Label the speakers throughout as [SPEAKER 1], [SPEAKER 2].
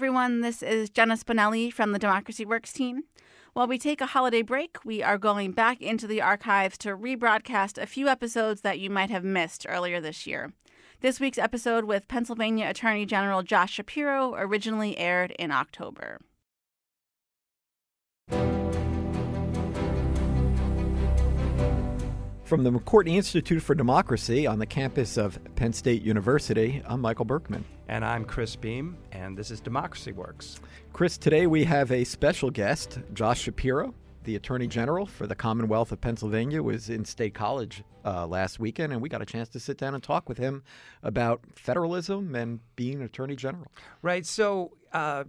[SPEAKER 1] everyone. This is Jenna Spinelli from the Democracy Works team. While we take a holiday break, we are going back into the archives to rebroadcast a few episodes that you might have missed earlier this year. This week's episode with Pennsylvania Attorney General Josh Shapiro originally aired in October.
[SPEAKER 2] From the McCourtney Institute for Democracy on the campus of Penn State University, I'm Michael Berkman.
[SPEAKER 3] And I'm Chris Beem, and this is Democracy Works.
[SPEAKER 2] Chris, today we have a special guest, Josh Shapiro, the Attorney General for the Commonwealth of Pennsylvania, was in State College uh, last weekend, and we got a chance to sit down and talk with him about federalism and being Attorney General.
[SPEAKER 3] Right. So, uh,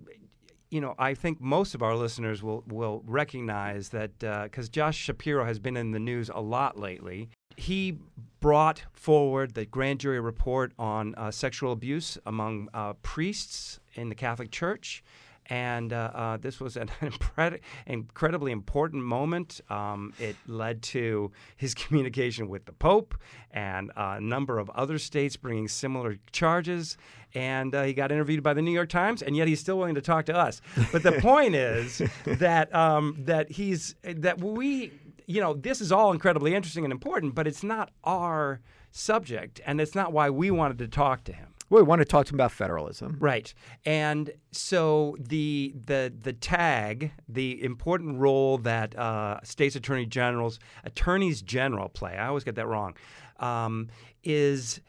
[SPEAKER 3] you know, I think most of our listeners will will recognize that because uh, Josh Shapiro has been in the news a lot lately. He brought forward the grand jury report on uh, sexual abuse among uh, priests in the Catholic Church. And uh, uh, this was an incredibly important moment. Um, it led to his communication with the Pope and a number of other states bringing similar charges and uh, he got interviewed by the New York Times, and yet he's still willing to talk to us. But the point is that um, that he's that we, you know, this is all incredibly interesting and important, but it's not our subject, and it's not why we wanted to talk to him.
[SPEAKER 2] Well, we want to talk to him about federalism,
[SPEAKER 3] right? And so the the the tag, the important role that uh, states attorney generals, attorneys general play. I always get that wrong. Um, is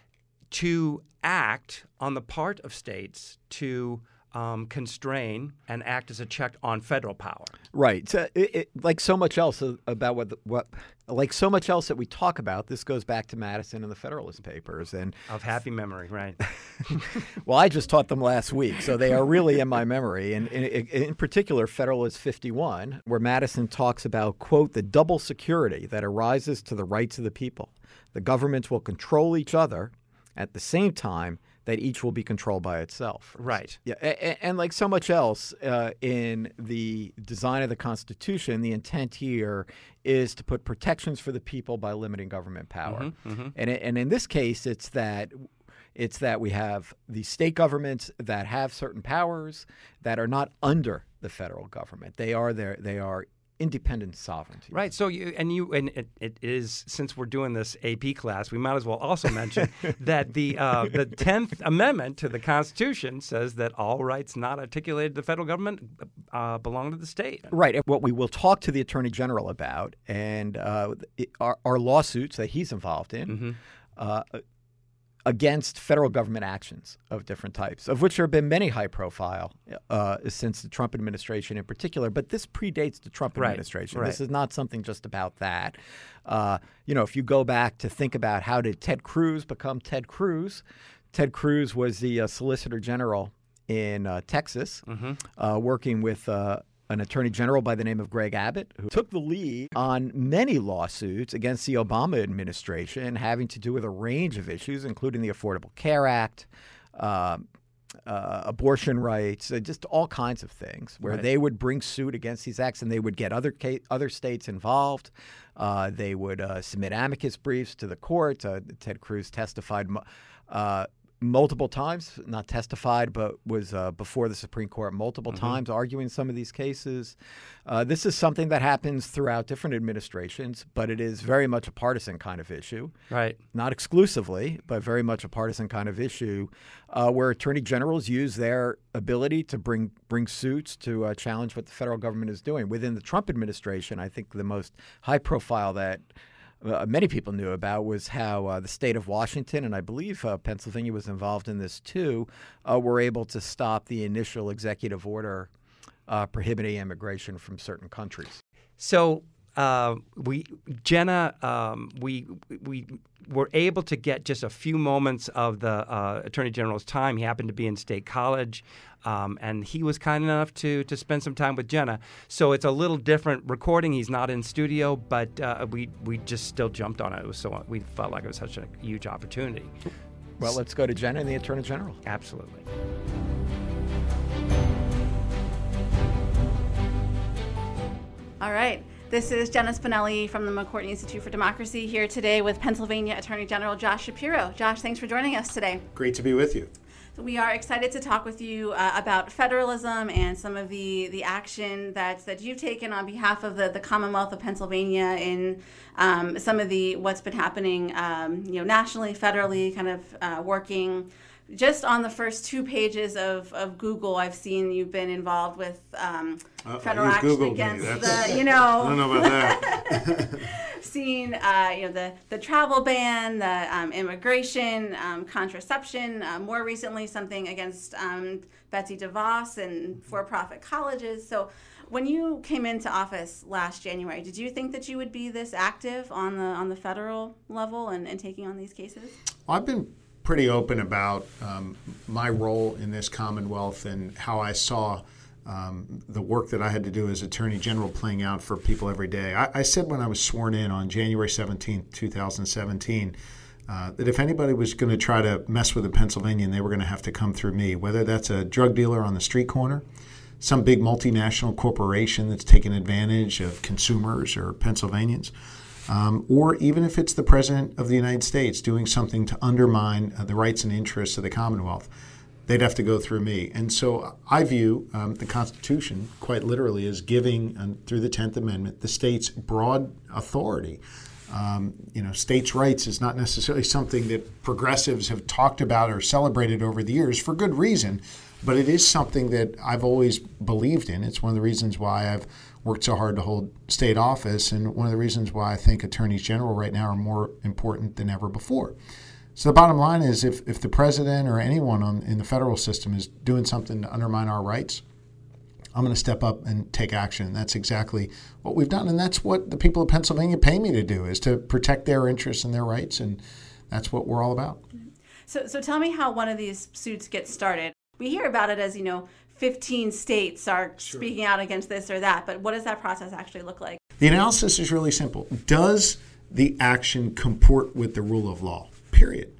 [SPEAKER 3] to act on the part of states to um, constrain and act as a check on federal power.
[SPEAKER 2] Right. So it, it, like so much else about what the, what like so much else that we talk about. This goes back to Madison and the Federalist Papers and
[SPEAKER 3] of happy memory, right?
[SPEAKER 2] well, I just taught them last week, so they are really in my memory. And in, in particular, Federalist 51, where Madison talks about quote the double security that arises to the rights of the people. The governments will control each other at the same time that each will be controlled by itself.
[SPEAKER 3] Right.
[SPEAKER 2] Yeah, and, and like so much else uh, in the design of the Constitution, the intent here is to put protections for the people by limiting government power. Mm-hmm, mm-hmm. And and in this case, it's that it's that we have the state governments that have certain powers that are not under the federal government. They are there. They are independent sovereignty.
[SPEAKER 3] Right. So you and you and it, it is since we're doing this AP class, we might as well also mention that the uh, the Tenth Amendment to the Constitution says that all rights not articulated to the federal government uh, belong to the state.
[SPEAKER 2] Right. What we will talk to the Attorney General about and uh, our, our, lawsuits that he's involved in. Mm-hmm. Against federal government actions of different types, of which there have been many high profile uh, since the Trump administration in particular. But this predates the Trump
[SPEAKER 3] right,
[SPEAKER 2] administration.
[SPEAKER 3] Right.
[SPEAKER 2] This is not something just about that. Uh, you know, if you go back to think about how did Ted Cruz become Ted Cruz, Ted Cruz was the uh, Solicitor General in uh, Texas, mm-hmm. Uh, working with uh, an attorney general by the name of Greg Abbott, who took the lead on many lawsuits against the Obama administration having to do with a range of issues, including the Affordable Care Act. Uh, uh, abortion rights, uh, just all kinds of things, where
[SPEAKER 3] right.
[SPEAKER 2] they would bring suit against these acts, and they would get other ca- other states involved. Uh, they would uh, submit amicus briefs to the court. Uh, Ted Cruz testified uh, multiple times, not testified, but was uh, before the Supreme Court multiple mm-hmm. times arguing some of these cases. Uh, this is something that happens throughout different administrations, but it is very much a partisan kind of issue.
[SPEAKER 3] Right.
[SPEAKER 2] Not exclusively, but very much a partisan kind of issue uh, where attorney generals use their ability to bring, bring suits to uh, challenge what the federal government is doing. Within the Trump administration, I think the most high profile that uh, many people knew about was how uh, the state of Washington, and I believe uh, Pennsylvania was involved in this too, uh, were able to stop the initial executive order uh, prohibiting immigration from certain countries.
[SPEAKER 3] So uh, we Jenna, um, we we were able to get just a few moments of the uh, Attorney General's time. He happened to be in State College, um, and he was kind enough to to spend some time with Jenna. So it's a little different recording. He's not in studio, but uh, we we just still jumped on it. It was so we felt like it was such a huge opportunity.
[SPEAKER 2] Well, let's go to Jenna and the Attorney General.
[SPEAKER 3] Absolutely.
[SPEAKER 1] All right. This is Jenna Spinelli from the McCourtney Institute for Democracy here today with Pennsylvania Attorney General Josh Shapiro. Josh, thanks for joining us today.
[SPEAKER 4] Great to be with you.
[SPEAKER 1] We are excited to talk with you uh, about federalism and some of the, the action that, that you've taken on behalf of the, the Commonwealth of Pennsylvania in um, some of the what's been happening, um, you know, nationally, federally, kind of uh, working just on the first two pages of, of Google, I've seen you've been involved with um,
[SPEAKER 4] Uh,
[SPEAKER 1] federal action
[SPEAKER 4] Googled
[SPEAKER 1] against the, you
[SPEAKER 4] I
[SPEAKER 1] know,
[SPEAKER 4] don't know about that.
[SPEAKER 1] seen uh, you know the the travel ban, the um, immigration, um, contraception. Uh, more recently, something against um, Betsy DeVos and for-profit colleges. So. When you came into office last January, did you think that you would be this active on the on the federal level and, and taking on these cases?
[SPEAKER 4] I've been pretty open about um, my role in this Commonwealth and how I saw um, the work that I had to do as Attorney General playing out for people every day. I, I said when I was sworn in on January 17, 2017, uh, that if anybody was going to try to mess with a Pennsylvanian, they were going to have to come through me, whether that's a drug dealer on the street corner, some big multinational corporation that's taking advantage of consumers or Pennsylvanians, um, or even if it's the President of the United States doing something to undermine uh, the rights and interests of the Commonwealth, they'd have to go through me. And so I view um, the Constitution quite literally as giving, um, through the 10th Amendment, the states broad authority. Um, you know, states' rights is not necessarily something that progressives have talked about or celebrated over the years for good reason, but it is something that I've always believed in. It's one of the reasons why I've worked so hard to hold state office, and one of the reasons why I think attorneys general right now are more important than ever before. So the bottom line is, if, if the president or anyone on, in the federal system is doing something to undermine our rights, I'm going to step up and take action. That's exactly what we've done, and that's what the people of Pennsylvania pay me to do: is to protect their interests and their rights, and that's what we're all about.
[SPEAKER 1] So, so tell me how one of these suits gets started. We hear about it as you know, 15 states are speaking out against this or that, but what does that process actually look like?
[SPEAKER 4] The analysis is really simple. Does the action comport with the rule of law? Period.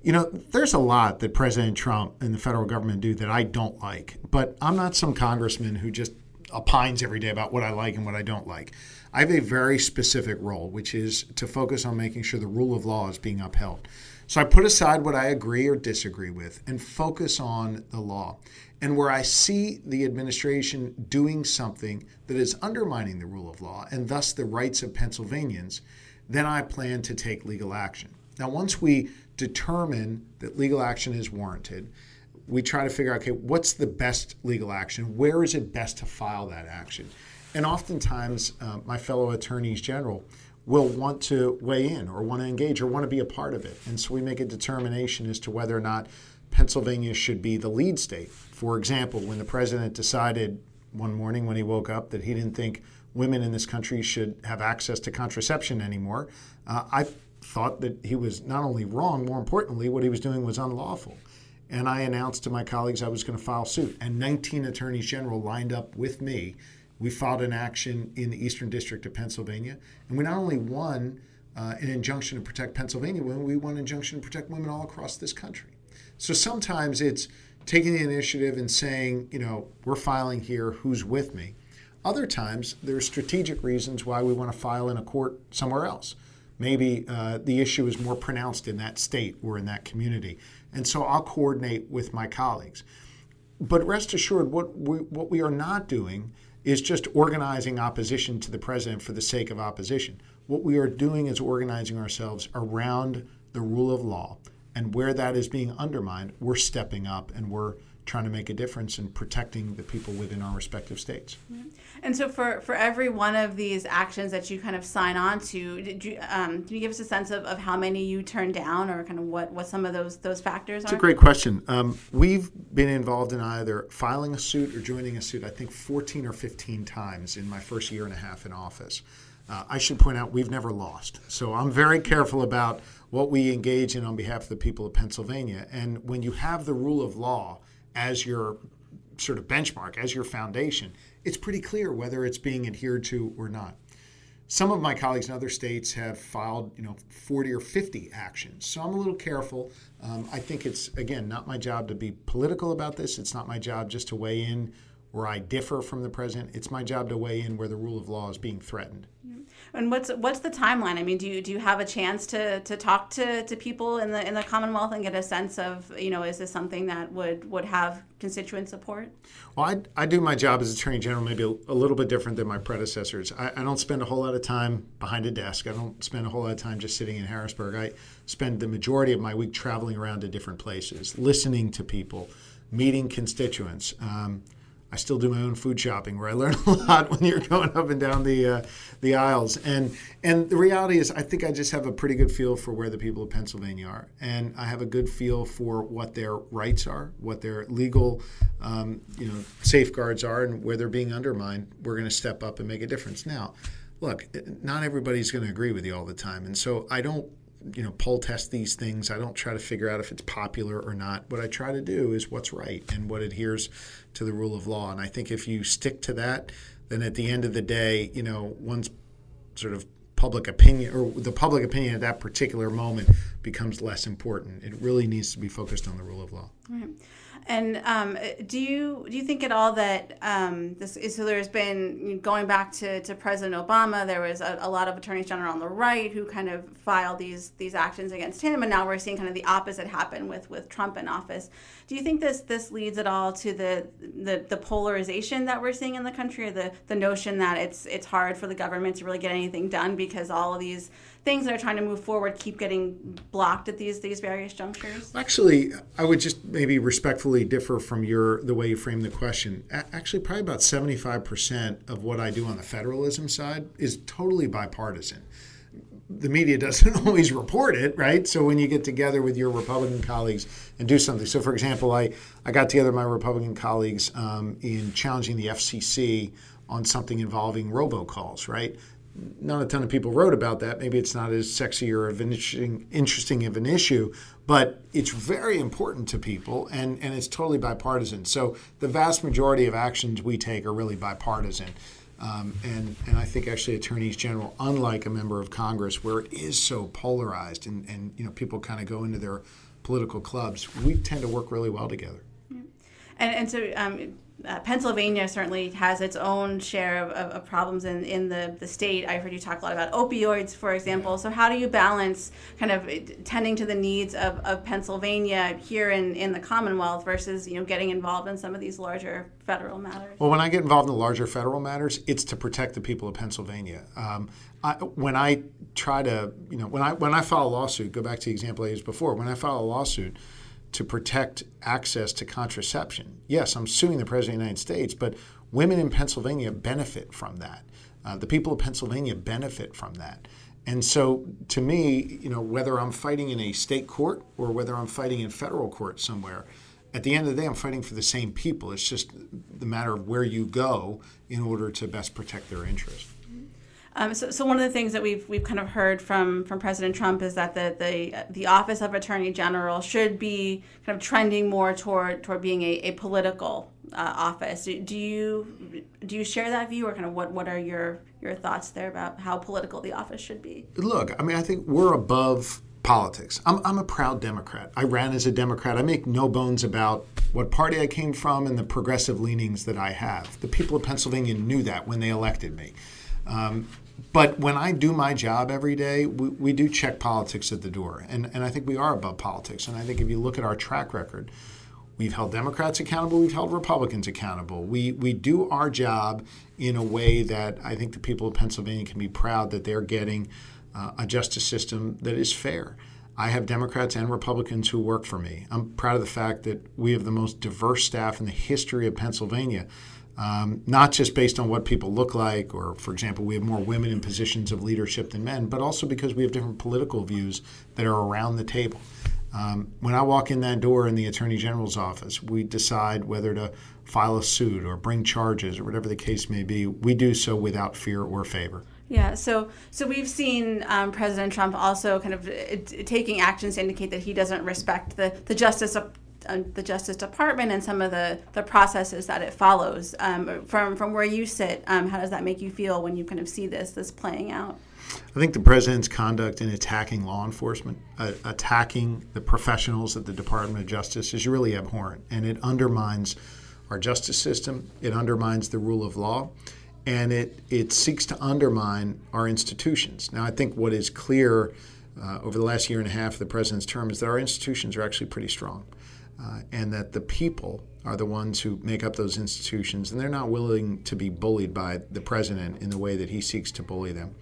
[SPEAKER 4] You know, there's a lot that President Trump and the federal government do that I don't like, but I'm not some congressman who just opines every day about what I like and what I don't like. I have a very specific role, which is to focus on making sure the rule of law is being upheld. So I put aside what I agree or disagree with and focus on the law. And where I see the administration doing something that is undermining the rule of law and thus the rights of Pennsylvanians, then I plan to take legal action. Now, once we determine that legal action is warranted, we try to figure out okay, what's the best legal action? Where is it best to file that action? And oftentimes, uh, my fellow attorneys general will want to weigh in or want to engage or want to be a part of it. And so we make a determination as to whether or not Pennsylvania should be the lead state. For example, when the president decided one morning when he woke up that he didn't think women in this country should have access to contraception anymore, uh, I thought that he was not only wrong, more importantly, what he was doing was unlawful. And I announced to my colleagues I was going to file suit. And 19 attorneys general lined up with me. We filed an action in the Eastern District of Pennsylvania. And we not only won uh, an injunction to protect Pennsylvania women, we won an injunction to protect women all across this country. So sometimes it's taking the initiative and saying, you know, we're filing here, who's with me? Other times, there are strategic reasons why we want to file in a court somewhere else. Maybe uh, the issue is more pronounced in that state or in that community. And so I'll coordinate with my colleagues. But rest assured, what we, what we are not doing is just organizing opposition to the president for the sake of opposition. What we are doing is organizing ourselves around the rule of law. And where that is being undermined, we're stepping up and we're trying to make a difference in protecting the people within our respective states.
[SPEAKER 1] And so, for, for every one of these actions that you kind of sign on to, did you um, can you give us a sense of, of how many you turn down, or kind of what, what some of those those factors are?
[SPEAKER 4] It's a great question. Um, we've been involved in either filing a suit or joining a suit, I think 14 or 15 times in my first year and a half in office. Uh, I should point out we've never lost. So I'm very careful about what we engage in on behalf of the people of Pennsylvania. And when you have the rule of law as your sort of benchmark, as your foundation, it's pretty clear whether it's being adhered to or not. Some of my colleagues in other states have filed, you know, 40 or 50 actions. So I'm a little careful. Um, I think it's again not my job to be political about this. It's not my job just to weigh in where I differ from the president, it's my job to weigh in where the rule of law is being threatened.
[SPEAKER 1] And what's what's the timeline? I mean, do you do you have a chance to, to talk to, to people in the in the Commonwealth and get a sense of you know is this something that would would have constituent support?
[SPEAKER 4] Well, I, I do my job as Attorney General maybe a, a little bit different than my predecessors. I, I, don't spend a whole lot of time behind a desk. I don't spend a whole lot of time just sitting in Harrisburg. I spend the majority of my week traveling around to different places, listening to people, meeting constituents. Um, I still do my own food shopping, where I learn a lot when you're going up and down the uh, the aisles. And and the reality is, I think I just have a pretty good feel for where the people of Pennsylvania are, and I have a good feel for what their rights are, what their legal, um, you know, safeguards are, and where they're being undermined. We're going to step up and make a difference. Now, look, not everybody's going to agree with you all the time, and so I don't you know poll test these things. I don't try to figure out if it's popular or not. What i try to do is what's right and what adheres to the rule of law. And i think if you stick to that then at the end of the day you know one's sort of public opinion or the public opinion at that particular moment becomes less important. It really needs to be focused on the rule of law.
[SPEAKER 1] Right. And um, do you do you think at all that um, this so there's been going back to, to President Obama, there was a, a, lot of attorneys general on the right who kind of filed these these actions against him, and now we're seeing kind of the opposite happen with with Trump in office. Do you think this this leads at all to the the, the polarization that we're seeing in the country, or the the notion that it's it's hard for the government to really get anything done because all of these things that are trying to move forward keep getting blocked at these these various junctures?
[SPEAKER 4] Actually, I would just maybe respectfully differ from your the way you frame the question. Actually, probably about seventy five percent of what I do on the federalism side is totally bipartisan. The media doesn't always report it, right? So when you get together with your Republican colleagues and do something. So, for example, I, I got together with my Republican colleagues um, in challenging the FCC on something involving robocalls, right? Not a ton of people wrote about that. Maybe it's not as sexy or of interesting, interesting of an issue, but it's very important to people, and, and it's totally bipartisan. So the vast majority of actions we take are really bipartisan. Um, and, and I think actually attorneys general, unlike a member of Congress where it is so polarized and, and you know people kind of go into their political clubs, we tend to work really well together.
[SPEAKER 1] Yeah. And, and so um, uh, Pennsylvania certainly has its own share of, of, of, problems in, in the, the state. I've heard you talk a lot about opioids, for example. So, how do you balance kind of tending to the needs of, of Pennsylvania here in, in the Commonwealth versus you know getting involved in some of these larger federal matters?
[SPEAKER 4] Well, when I get involved in the larger federal matters, it's to protect the people of Pennsylvania. Um, I, when I try to, you know, when I when I file a lawsuit, go back to the example I used before. When I file a lawsuit to protect access to contraception. Yes, I'm suing the President of the United States, but women in Pennsylvania benefit from that. Uh, the people of Pennsylvania benefit from that. And so, to me, you know, whether I'm fighting in a state court or whether I'm fighting in federal court somewhere, at the end of the day, I'm fighting for the same people. It's just the matter of where you go in order to best protect their interests.
[SPEAKER 1] Um, so, so one of the things that we've we've kind of heard from from President Trump is that the the the office of Attorney General should be kind of trending more toward toward being a, a political uh, office. Do, do you do you share that view, or kind of what what are your your thoughts there about how political the office should be?
[SPEAKER 4] Look, I mean, I think we're above politics. I'm, I'm a proud Democrat. I ran as a Democrat. I make no bones about what party I came from and the progressive leanings that I have. The people of Pennsylvania knew that when they elected me. Um, but when I do my job every day, we, we do check politics at the door. And, and I think we are above politics. And I think if you look at our track record, we've held Democrats accountable, we've held Republicans accountable. We, we do our job in a way that I think the people of Pennsylvania can be proud that they're getting uh, a justice system that is fair. I have Democrats and Republicans who work for me. I'm proud of the fact that we have the most diverse staff in the history of Pennsylvania um, not just based on what people look like, or for example, we have more women in positions of leadership than men, but also because we have different political views that are around the table. Um, when I walk in that door in the Attorney General's office, we decide whether to file a suit or bring charges or whatever the case may be. We do so without fear or favor.
[SPEAKER 1] Yeah, so so we've seen um, President Trump also kind of uh, taking actions to indicate that he doesn't respect the, the justice the Justice Department and some of the, the processes that it follows. Um, from from where you sit, um, how does that make you feel when you kind of see this this playing out?
[SPEAKER 4] I think the president's conduct in attacking law enforcement, uh, attacking the professionals at the Department of Justice, is really abhorrent, and it undermines our justice system, it undermines the rule of law, and it, it seeks to undermine our institutions. Now, I think what is clear uh, over the last year and a half of the president's term is that our institutions are actually pretty strong, uh, and that the people are the ones who make up those institutions, and they're not willing to be bullied by the president in the way that he seeks to bully them.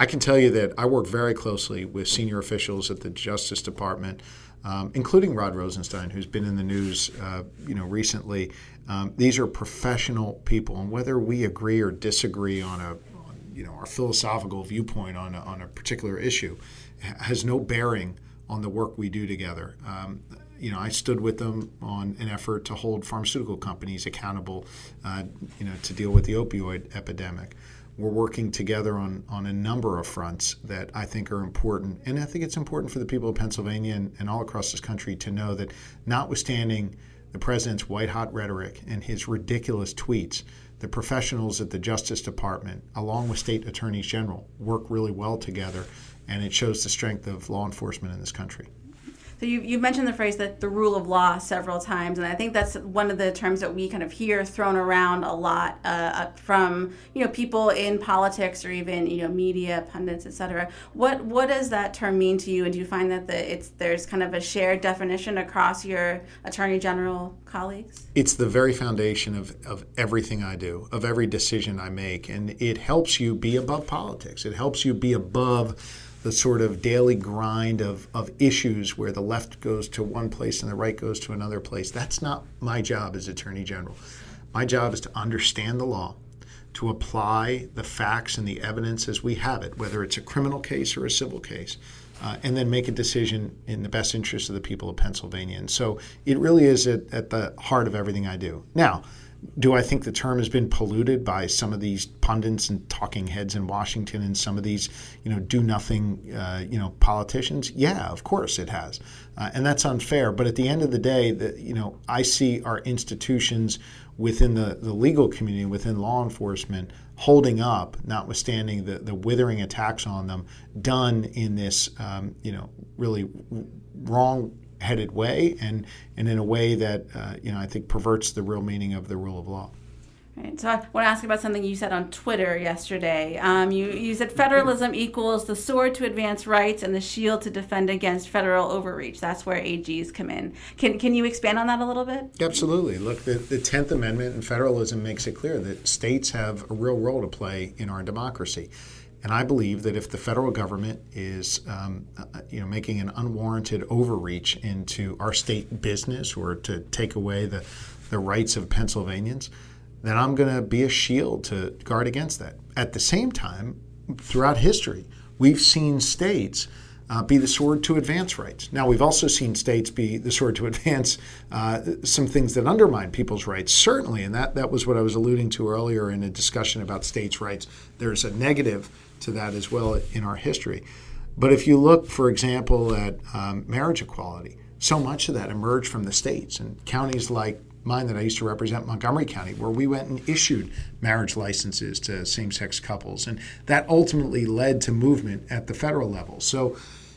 [SPEAKER 4] I can tell you that I work very closely with senior officials at the Justice Department, um, including Rod Rosenstein, who's been in the news, uh, you know, recently. Um, these are professional people, and whether we agree or disagree on a, on, you know, our philosophical viewpoint on a, on a particular issue, has no bearing on the work we do together. Um, you know, I stood with them on an effort to hold pharmaceutical companies accountable, uh, you know, to deal with the opioid epidemic we're working together on, on a number of fronts that I think are important. And I think it's important for the people of Pennsylvania and, and all across this country to know that, notwithstanding the president's white hot rhetoric and his ridiculous tweets, the professionals at the Justice Department, along with state attorneys general, work really well together. And it shows the strength of law enforcement in this country.
[SPEAKER 1] So you, you mentioned the phrase that the rule of law several times, and I think that's one of the terms that we kind of hear thrown around a lot uh, from you know people in politics or even you know media pundits, etc. What what does that term mean to you, and do you find that the, it's there's kind of a shared definition across your attorney general colleagues?
[SPEAKER 4] It's the very foundation of, of everything I do, of every decision I make, and it helps you be above politics. It helps you be above the sort of daily grind of, of issues where the left goes to one place and the right goes to another place. That's not my job as Attorney General. My job is to understand the law, to apply the facts and the evidence as we have it, whether it's a criminal case or a civil case, uh, and then make a decision in the best interest of the people of Pennsylvania. And so it really is at, at the heart of everything I do. Now, do I think the term has been polluted by some of these pundits and talking heads in Washington and some of these, you know, do nothing, uh, you know, politicians? Yeah, of course it has, uh, and that's unfair. But at the end of the day, you know, I see our institutions within the, the legal community, within law enforcement, holding up, notwithstanding the, the withering attacks on them, done in this, um, you know, really wrong headed way and, and in a way that uh, you know I think perverts the real meaning of the rule of law.
[SPEAKER 1] Right. So I want to ask about something you said on Twitter yesterday. Um, you, you said federalism equals the sword to advance rights and the shield to defend against federal overreach. That's where AGs come in. Can, can you expand on that a little bit?
[SPEAKER 4] Absolutely. Look, the, the 10th Amendment and federalism makes it clear that states have a real role to play in our democracy. And I believe that if the federal government is, um, uh, you know, making an unwarranted overreach into our state business or to take away the, the rights of Pennsylvanians, then I'm going to be a shield to guard against that. At the same time, throughout history, we've seen states uh, be the sword to advance rights. Now, we've also seen states be the sword to advance uh, some things that undermine people's rights, certainly, and that, that was what I was alluding to earlier in a discussion about states' rights. There's a negative to that as well in our history. But if you look, for example, at um, marriage equality, so much of that emerged from the states and counties like mine that I used to represent, Montgomery County, where we went and issued marriage licenses to same sex couples. And that ultimately led to movement at the federal level. So,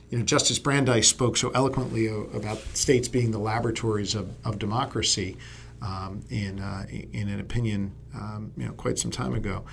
[SPEAKER 4] you know, Justice Brandeis spoke so eloquently about states being the laboratories of, of democracy um, in, uh, in an opinion um, you know, quite some time ago.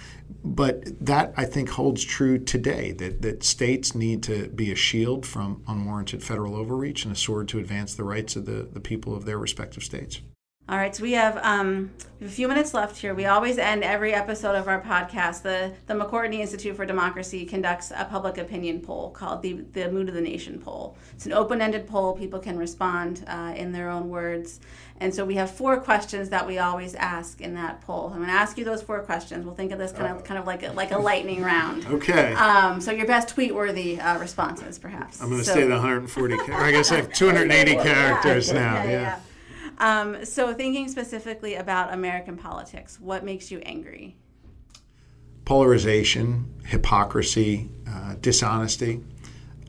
[SPEAKER 4] But that, I think, holds true today that, that states need to be a shield from unwarranted federal overreach and a sword to advance the rights of the, the people of their respective states.
[SPEAKER 1] All right, so we have, um, a few minutes left here. We always end every episode of our podcast. The the McCourtney Institute for Democracy conducts a public opinion poll called the the Mood of the Nation poll. It's an open ended poll. People can respond uh, in their own words, and so we have four questions that we always ask in that poll. I'm going to ask you those four questions. We'll think of this kind of kind of like a, like a lightning round.
[SPEAKER 4] Okay.
[SPEAKER 1] Um, so your best tweet worthy uh, responses, perhaps.
[SPEAKER 4] I'm going to
[SPEAKER 1] so,
[SPEAKER 4] stay at 140. I guess I have 280 characters
[SPEAKER 1] yeah,
[SPEAKER 4] now.
[SPEAKER 1] yeah.
[SPEAKER 4] yeah.
[SPEAKER 1] yeah. Um, so, thinking specifically about American politics, what makes you angry?
[SPEAKER 4] Polarization, hypocrisy, uh, dishonesty.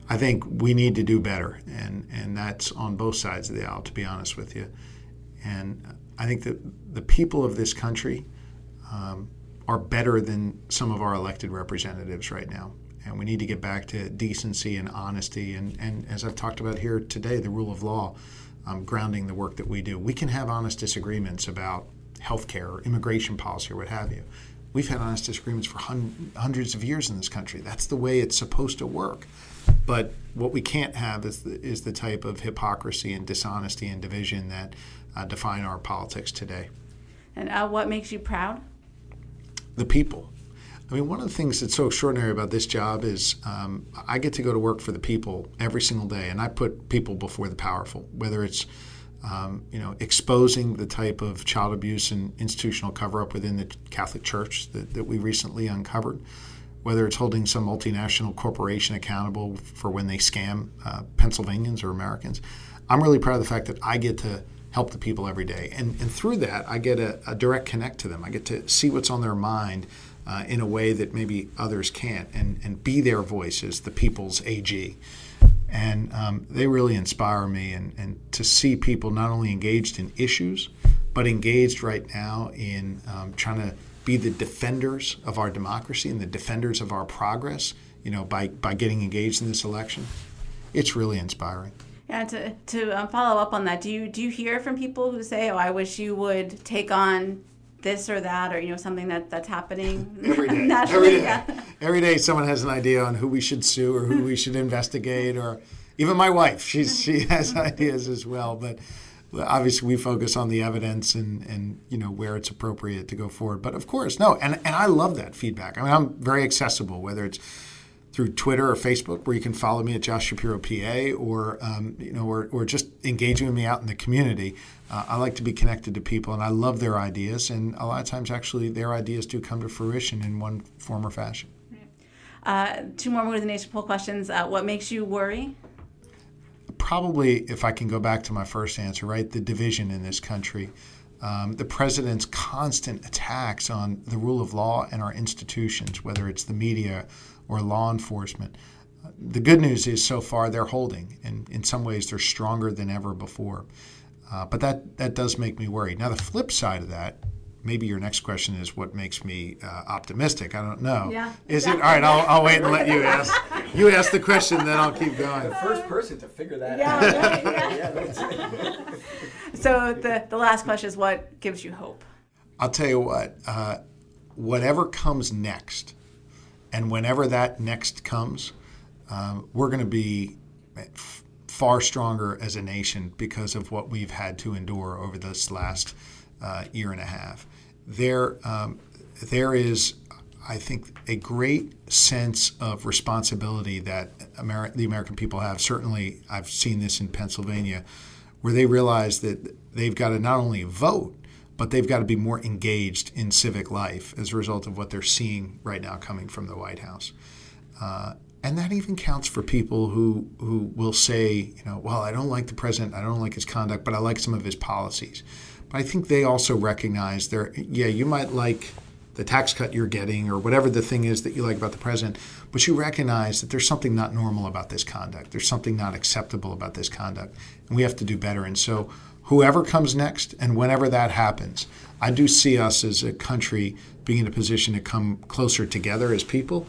[SPEAKER 4] I think we need to do better, and, and that's on both sides of the aisle, to be honest with you. And I think that the people of this country um, are better than some of our elected representatives right now. And we need to get back to decency and honesty, and, and as I've talked about here today, the rule of law um, grounding the work that we do. We can have honest disagreements about healthcare or immigration policy or what have you. We've had honest disagreements for hun- hundreds of years in this country. That's the way it's supposed to work. But what we can't have is the, is the type of hypocrisy and dishonesty and division that uh, define our politics today.
[SPEAKER 1] And uh, what makes you proud?
[SPEAKER 4] The people. I mean, one of the things that's so extraordinary about this job is um, I get to go to work for the people every single day, and I put people before the powerful, whether it's um, you know, exposing the type of child abuse and institutional cover-up within the Catholic Church that, that we recently uncovered, whether it's holding some multinational corporation accountable for when they scam uh, Pennsylvanians or Americans. I'm really proud of the fact that I get to help the people every day, and, and through that, I get a, a direct connect to them. I get to see what's on their mind uh, in a way that maybe others can't, and, and be their voice as the people's AG and um, they really inspire me and, and to see people not only engaged in issues but engaged right now in um, trying to be the defenders of our democracy and the defenders of our progress you know by, by getting engaged in this election. It's really inspiring.
[SPEAKER 1] Yeah to, to um, follow up on that do you do you hear from people who say oh i wish you would take on this or that or you know something that that's happening.
[SPEAKER 4] Every day. Every day. yeah. every day someone has an idea on who we should sue or who we should investigate or even my wife. She's she has ideas as well but obviously we focus on the evidence and and you know where it's appropriate to go forward. But of course no and and I love that feedback. I mean I'm very accessible whether it's through Twitter or Facebook, where you can follow me at Josh Shapiro PA, or um, you know, or, or just engaging with me out in the community. Uh, I like to be connected to people, and I love their ideas. And a lot of times, actually, their ideas do come to fruition in one form or fashion.
[SPEAKER 1] Uh, two more Mood the Nation poll questions. Uh, what makes you worry?
[SPEAKER 4] Probably, if I can go back to my first answer, right, the division in this country. Um, the president's constant attacks on the rule of law and our institutions, whether it's the media or law enforcement. The good news is so far they're holding, and in some ways they're stronger than ever before. Uh, but that, that does make me worried. Now, the flip side of that, maybe your next question is what makes me uh, optimistic. I don't know.
[SPEAKER 1] Yeah.
[SPEAKER 4] Is it? All right, I'll, I'll wait and let you ask. You ask the question, then I'll keep going.
[SPEAKER 2] The first person to figure that
[SPEAKER 1] Yeah,
[SPEAKER 2] out.
[SPEAKER 1] right, yeah. So the, the last question is what gives you hope?
[SPEAKER 4] I'll tell you what, uh, whatever comes next, and whenever that next comes, um, we're going to be f- far stronger as a nation because of what we've had to endure over this last uh, year and a half. There, um, there is, I think, a great sense of responsibility that the American people have. Certainly, I've seen this in Pennsylvania, where they realize that they've got to not only vote, but they've got to be more engaged in civic life as a result of what they're seeing right now coming from the White House. Uh, and that even counts for people who, who will say, you know, well, I don't like the president, I don't like his conduct, but I like some of his policies. But I think they also recognize there, yeah, you might like the tax cut you're getting or whatever the thing is that you like about the president, but you recognize that there's something not normal about this conduct. There's something not acceptable about this conduct, and we have to do better. And so, whoever comes next and whenever that happens, I do see us as a country being in a position to come closer together as people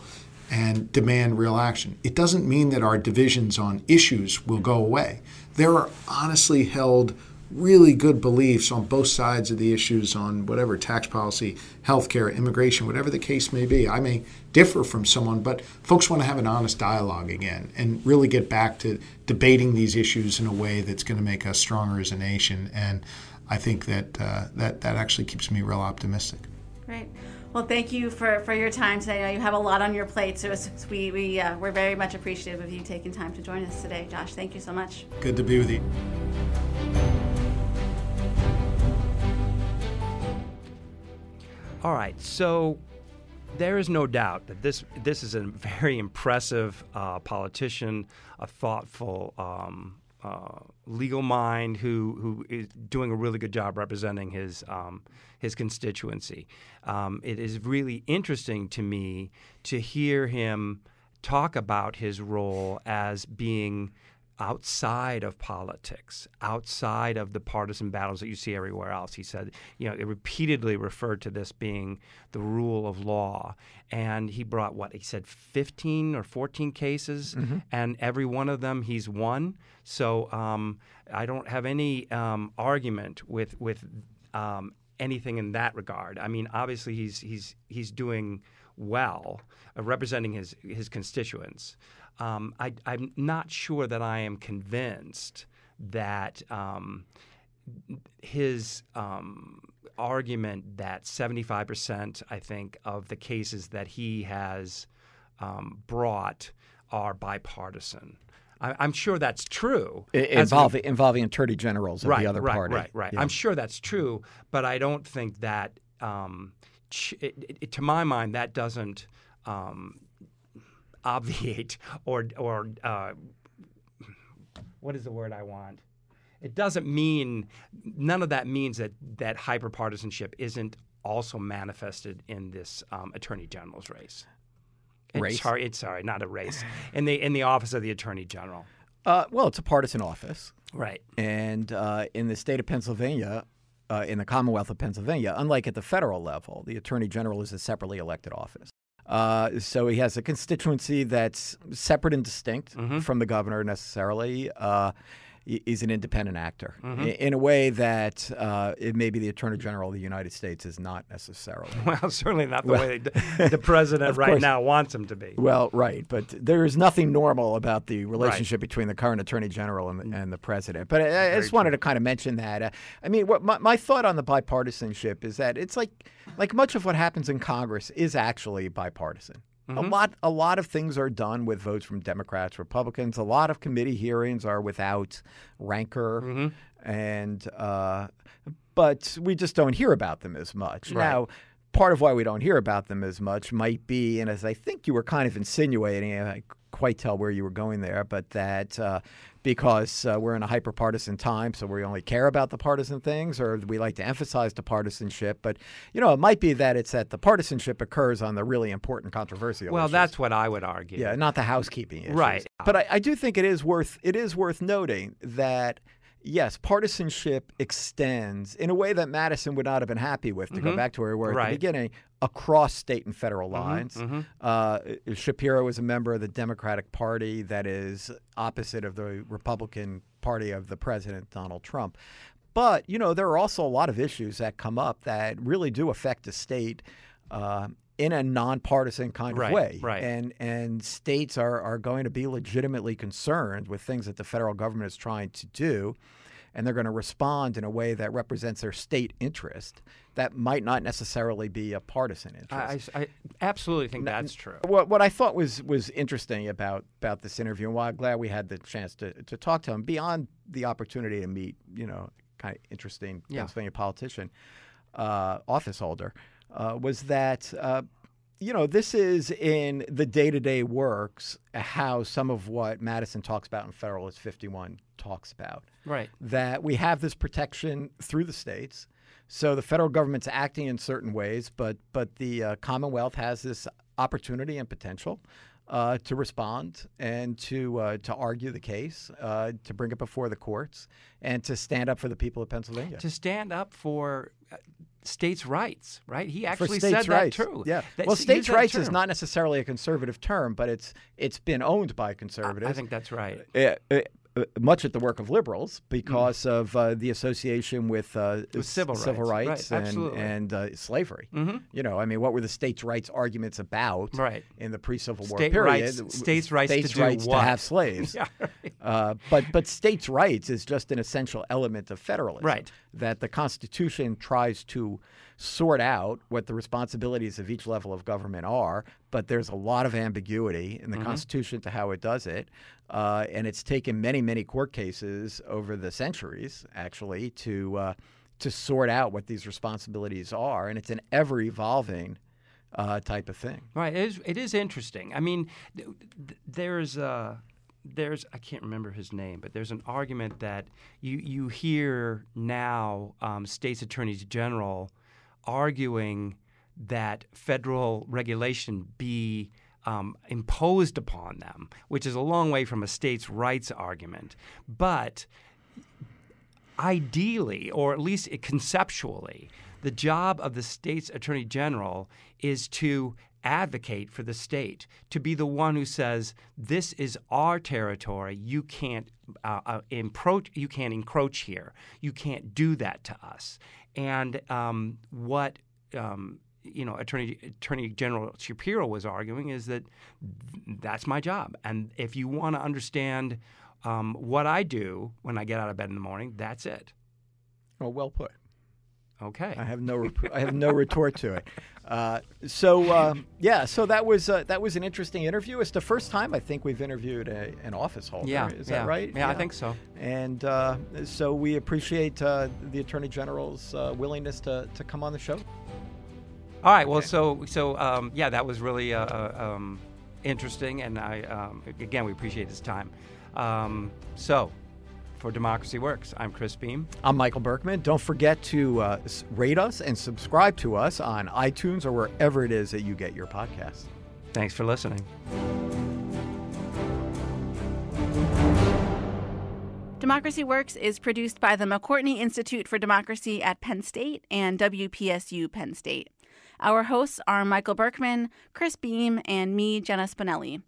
[SPEAKER 4] and demand real action. It doesn't mean that our divisions on issues will go away. There are honestly held really good beliefs on both sides of the issues on whatever tax policy, healthcare, immigration, whatever the case may be. I may differ from someone, but folks want to have an honest dialogue again and really get back to debating these issues in a way that's going to make us stronger as a nation. And I think that uh, that that actually keeps me real optimistic.
[SPEAKER 1] Great. Well, thank you for, for your time today. I know you have a lot on your plate, so it's, we, we, uh, we're very much appreciative of you taking time to join us today. Josh, thank you so much.
[SPEAKER 4] Good to be with you.
[SPEAKER 3] All right, so there is no doubt that this this is a very impressive uh, politician, a thoughtful um, uh, legal mind who who is doing a really good job representing his um, his constituency. Um, it is really interesting to me to hear him talk about his role as being outside of politics, outside of the partisan battles that you see everywhere else. He said, you know, it repeatedly referred to this being the rule of law. And he brought what? He said 15 or 14 cases, mm-hmm. and every one of them he's won. So um, I don't have any um, argument with, with um, anything in that regard. I mean, obviously he's he's he's doing well, uh, representing his his constituents. Um, I, I'm not sure that I am convinced that um, his um, argument that 75%, I think, of the cases that he has um, brought are bipartisan. I, I'm sure that's true.
[SPEAKER 2] Involving involving attorney generals of
[SPEAKER 3] right,
[SPEAKER 2] the other
[SPEAKER 3] right,
[SPEAKER 2] party.
[SPEAKER 3] Right, right,
[SPEAKER 2] Yeah.
[SPEAKER 3] I'm sure that's true, but I don't think that, um, ch- it, it, to my mind, that doesn't um, obviate or or uh, what is the word I want? It doesn't mean none of that means that that hyperpartisanship isn't also manifested in this um, attorney general's race. It's
[SPEAKER 2] Race?
[SPEAKER 3] Sorry, it's sorry, not a race. In the in the office of the attorney general.
[SPEAKER 2] Uh, well, it's a partisan office,
[SPEAKER 3] Right.
[SPEAKER 2] and uh, in the state of Pennsylvania, uh, in the Commonwealth of Pennsylvania, unlike at the federal level, the attorney general is a separately elected office. Uh, so he has a constituency that's separate and distinct from the governor necessarily. Uh, he's an independent actor i- in a way that uh, it maybe the attorney general of the United States is not necessarily.
[SPEAKER 3] Well, certainly not the way the, the president right
[SPEAKER 2] course.
[SPEAKER 3] now wants him to be.
[SPEAKER 2] Well, right, but there is nothing normal about the relationship between the current attorney general and the, and the president. But I, I just wanted to kind of mention that. Uh, I mean, what my, my thought on the bipartisanship is that it's like like much of what happens in Congress is actually bipartisan. A lot, a lot of things are done with votes from Democrats, Republicans. A lot of committee hearings are without rancor, and uh, but we just don't hear about them as much. Now part of why we don't hear about them as much might be, and as I think you were kind of insinuating, and I quite tell where you were going there, but that uh, because uh, we're in a hyper partisan time, so we only care about the partisan things, or we like to emphasize the partisanship. But you know, it might be that it's that the partisanship occurs on the really important controversial.
[SPEAKER 3] Well,
[SPEAKER 2] issues.
[SPEAKER 3] that's what I would argue.
[SPEAKER 2] Yeah, not the housekeeping issues.
[SPEAKER 3] Right.
[SPEAKER 2] But I, I do think it is worth it is worth noting that yes, partisanship extends in a way that Madison would not have been happy with. To go back to where we were at
[SPEAKER 3] Mm-hmm. Right. Mm-hmm.
[SPEAKER 2] the beginning, across state and federal lines. Uh, Shapiro is a member of the Democratic Party that is opposite of the Republican Party of the President Donald Trump. But you know there are also a lot of issues that come up that really do affect the state. Uh, in a nonpartisan kind
[SPEAKER 3] Right,
[SPEAKER 2] of way,
[SPEAKER 3] right.
[SPEAKER 2] and and states are are going to be legitimately concerned with things that the federal government is trying to do, and they're going to respond in a way that represents their state interest that might not necessarily be a partisan interest.
[SPEAKER 3] I, I, I absolutely think that's true.
[SPEAKER 2] What what I thought was was interesting about about this interview, and why I'm glad we had the chance to to talk to him beyond the opportunity to meet, you know, kind of interesting
[SPEAKER 3] Yeah.
[SPEAKER 2] Pennsylvania politician, uh, office holder, uh, was that. Uh, you know, this is in the day to day works how some of what Madison talks about in Federalist 51 talks about
[SPEAKER 3] Right.
[SPEAKER 2] that we have this protection through the states. So the federal government's acting in certain ways, but but the uh, Commonwealth has this opportunity and potential uh, to respond and to uh, to argue the case, uh, to bring it before the courts, and to stand up for the people of Pennsylvania.
[SPEAKER 3] To stand up for uh, states' rights, right? He actually said
[SPEAKER 2] rights,
[SPEAKER 3] that too.
[SPEAKER 2] yeah.
[SPEAKER 3] That-
[SPEAKER 2] well, states' rights is not necessarily a conservative term, but it's it's been owned by conservatives.
[SPEAKER 3] I think that's right.
[SPEAKER 2] uh, uh, uh, much at the work of liberals because of uh, the association with, uh,
[SPEAKER 3] Mm. With civil
[SPEAKER 2] s-
[SPEAKER 3] rights, right,
[SPEAKER 2] and, and uh, slavery. You know, I mean, what were the states' rights arguments about
[SPEAKER 3] Right.
[SPEAKER 2] in the pre-Civil War
[SPEAKER 3] State
[SPEAKER 2] period?
[SPEAKER 3] rights- states' rights to
[SPEAKER 2] states'
[SPEAKER 3] do
[SPEAKER 2] rights to have slaves.
[SPEAKER 3] Yeah, right.
[SPEAKER 2] Uh, but but states' rights is just an essential element of federalism.
[SPEAKER 3] Right.
[SPEAKER 2] That the Constitution tries to sort out what the responsibilities of each level of government are, but there's a lot of ambiguity in the
[SPEAKER 3] Mm-hmm.
[SPEAKER 2] Constitution to how it does it. Uh, and it's taken many, many court cases over the centuries, actually, to uh, to sort out what these responsibilities are. And it's an ever evolving uh, type of thing.
[SPEAKER 3] Right. It is, it is interesting. I mean, th- th- there's uh, there's I can't remember his name, but there's an argument that you you hear now um, states attorneys general arguing that federal regulation be um, imposed upon them, which is a long way from a states' rights argument, but ideally, or at least conceptually, the job of the state's attorney general is to advocate for the state, to be the one who says, "This is our territory. You can't uh, uh, encroach. You can't encroach here. You can't do that to us." And um, what um, you know, Attorney Attorney General Shapiro was arguing is that that's my job, and if you want to understand um, what I do when I get out of bed in the morning, that's it.
[SPEAKER 2] Oh, well put.
[SPEAKER 3] Okay.
[SPEAKER 2] I have no rep- I have no retort to it. Uh, so uh, yeah, so that was uh, that was an interesting interview. It's the first time I think we've interviewed a, an office holder.
[SPEAKER 3] Yeah,
[SPEAKER 2] is
[SPEAKER 3] yeah.
[SPEAKER 2] that right?
[SPEAKER 3] Yeah, I think so.
[SPEAKER 2] And uh, so we appreciate uh, the Attorney General's uh, willingness to, to come on the show.
[SPEAKER 3] All right. Well, so so um, yeah, that was really uh, um, interesting, and I um, again we appreciate his time. Um, so for Democracy Works, I'm Chris Beem.
[SPEAKER 2] I'm Michael Berkman. Don't forget to uh, rate us and subscribe to us on iTunes or wherever it is that you get your podcasts.
[SPEAKER 3] Thanks for listening.
[SPEAKER 1] Democracy Works is produced by the McCourtney Institute for Democracy at Penn State and WPSU Penn State. Our hosts are Michael Berkman, Chris Beem, and me, Jenna Spinelli.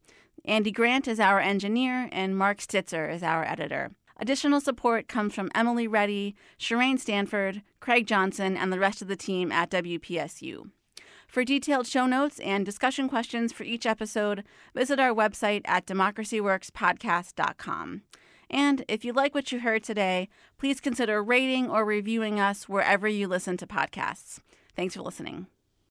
[SPEAKER 1] Andy Grant is our engineer, and Mark Stitzer is our editor. Additional support comes from Emily Reddy, Shireen Stanford, Craig Johnson, and the rest of the team at WPSU. For detailed show notes and discussion questions for each episode, visit our website at democracyworkspodcast.com. And if you like what you heard today, please consider rating or reviewing us wherever you listen to podcasts. Thanks for listening.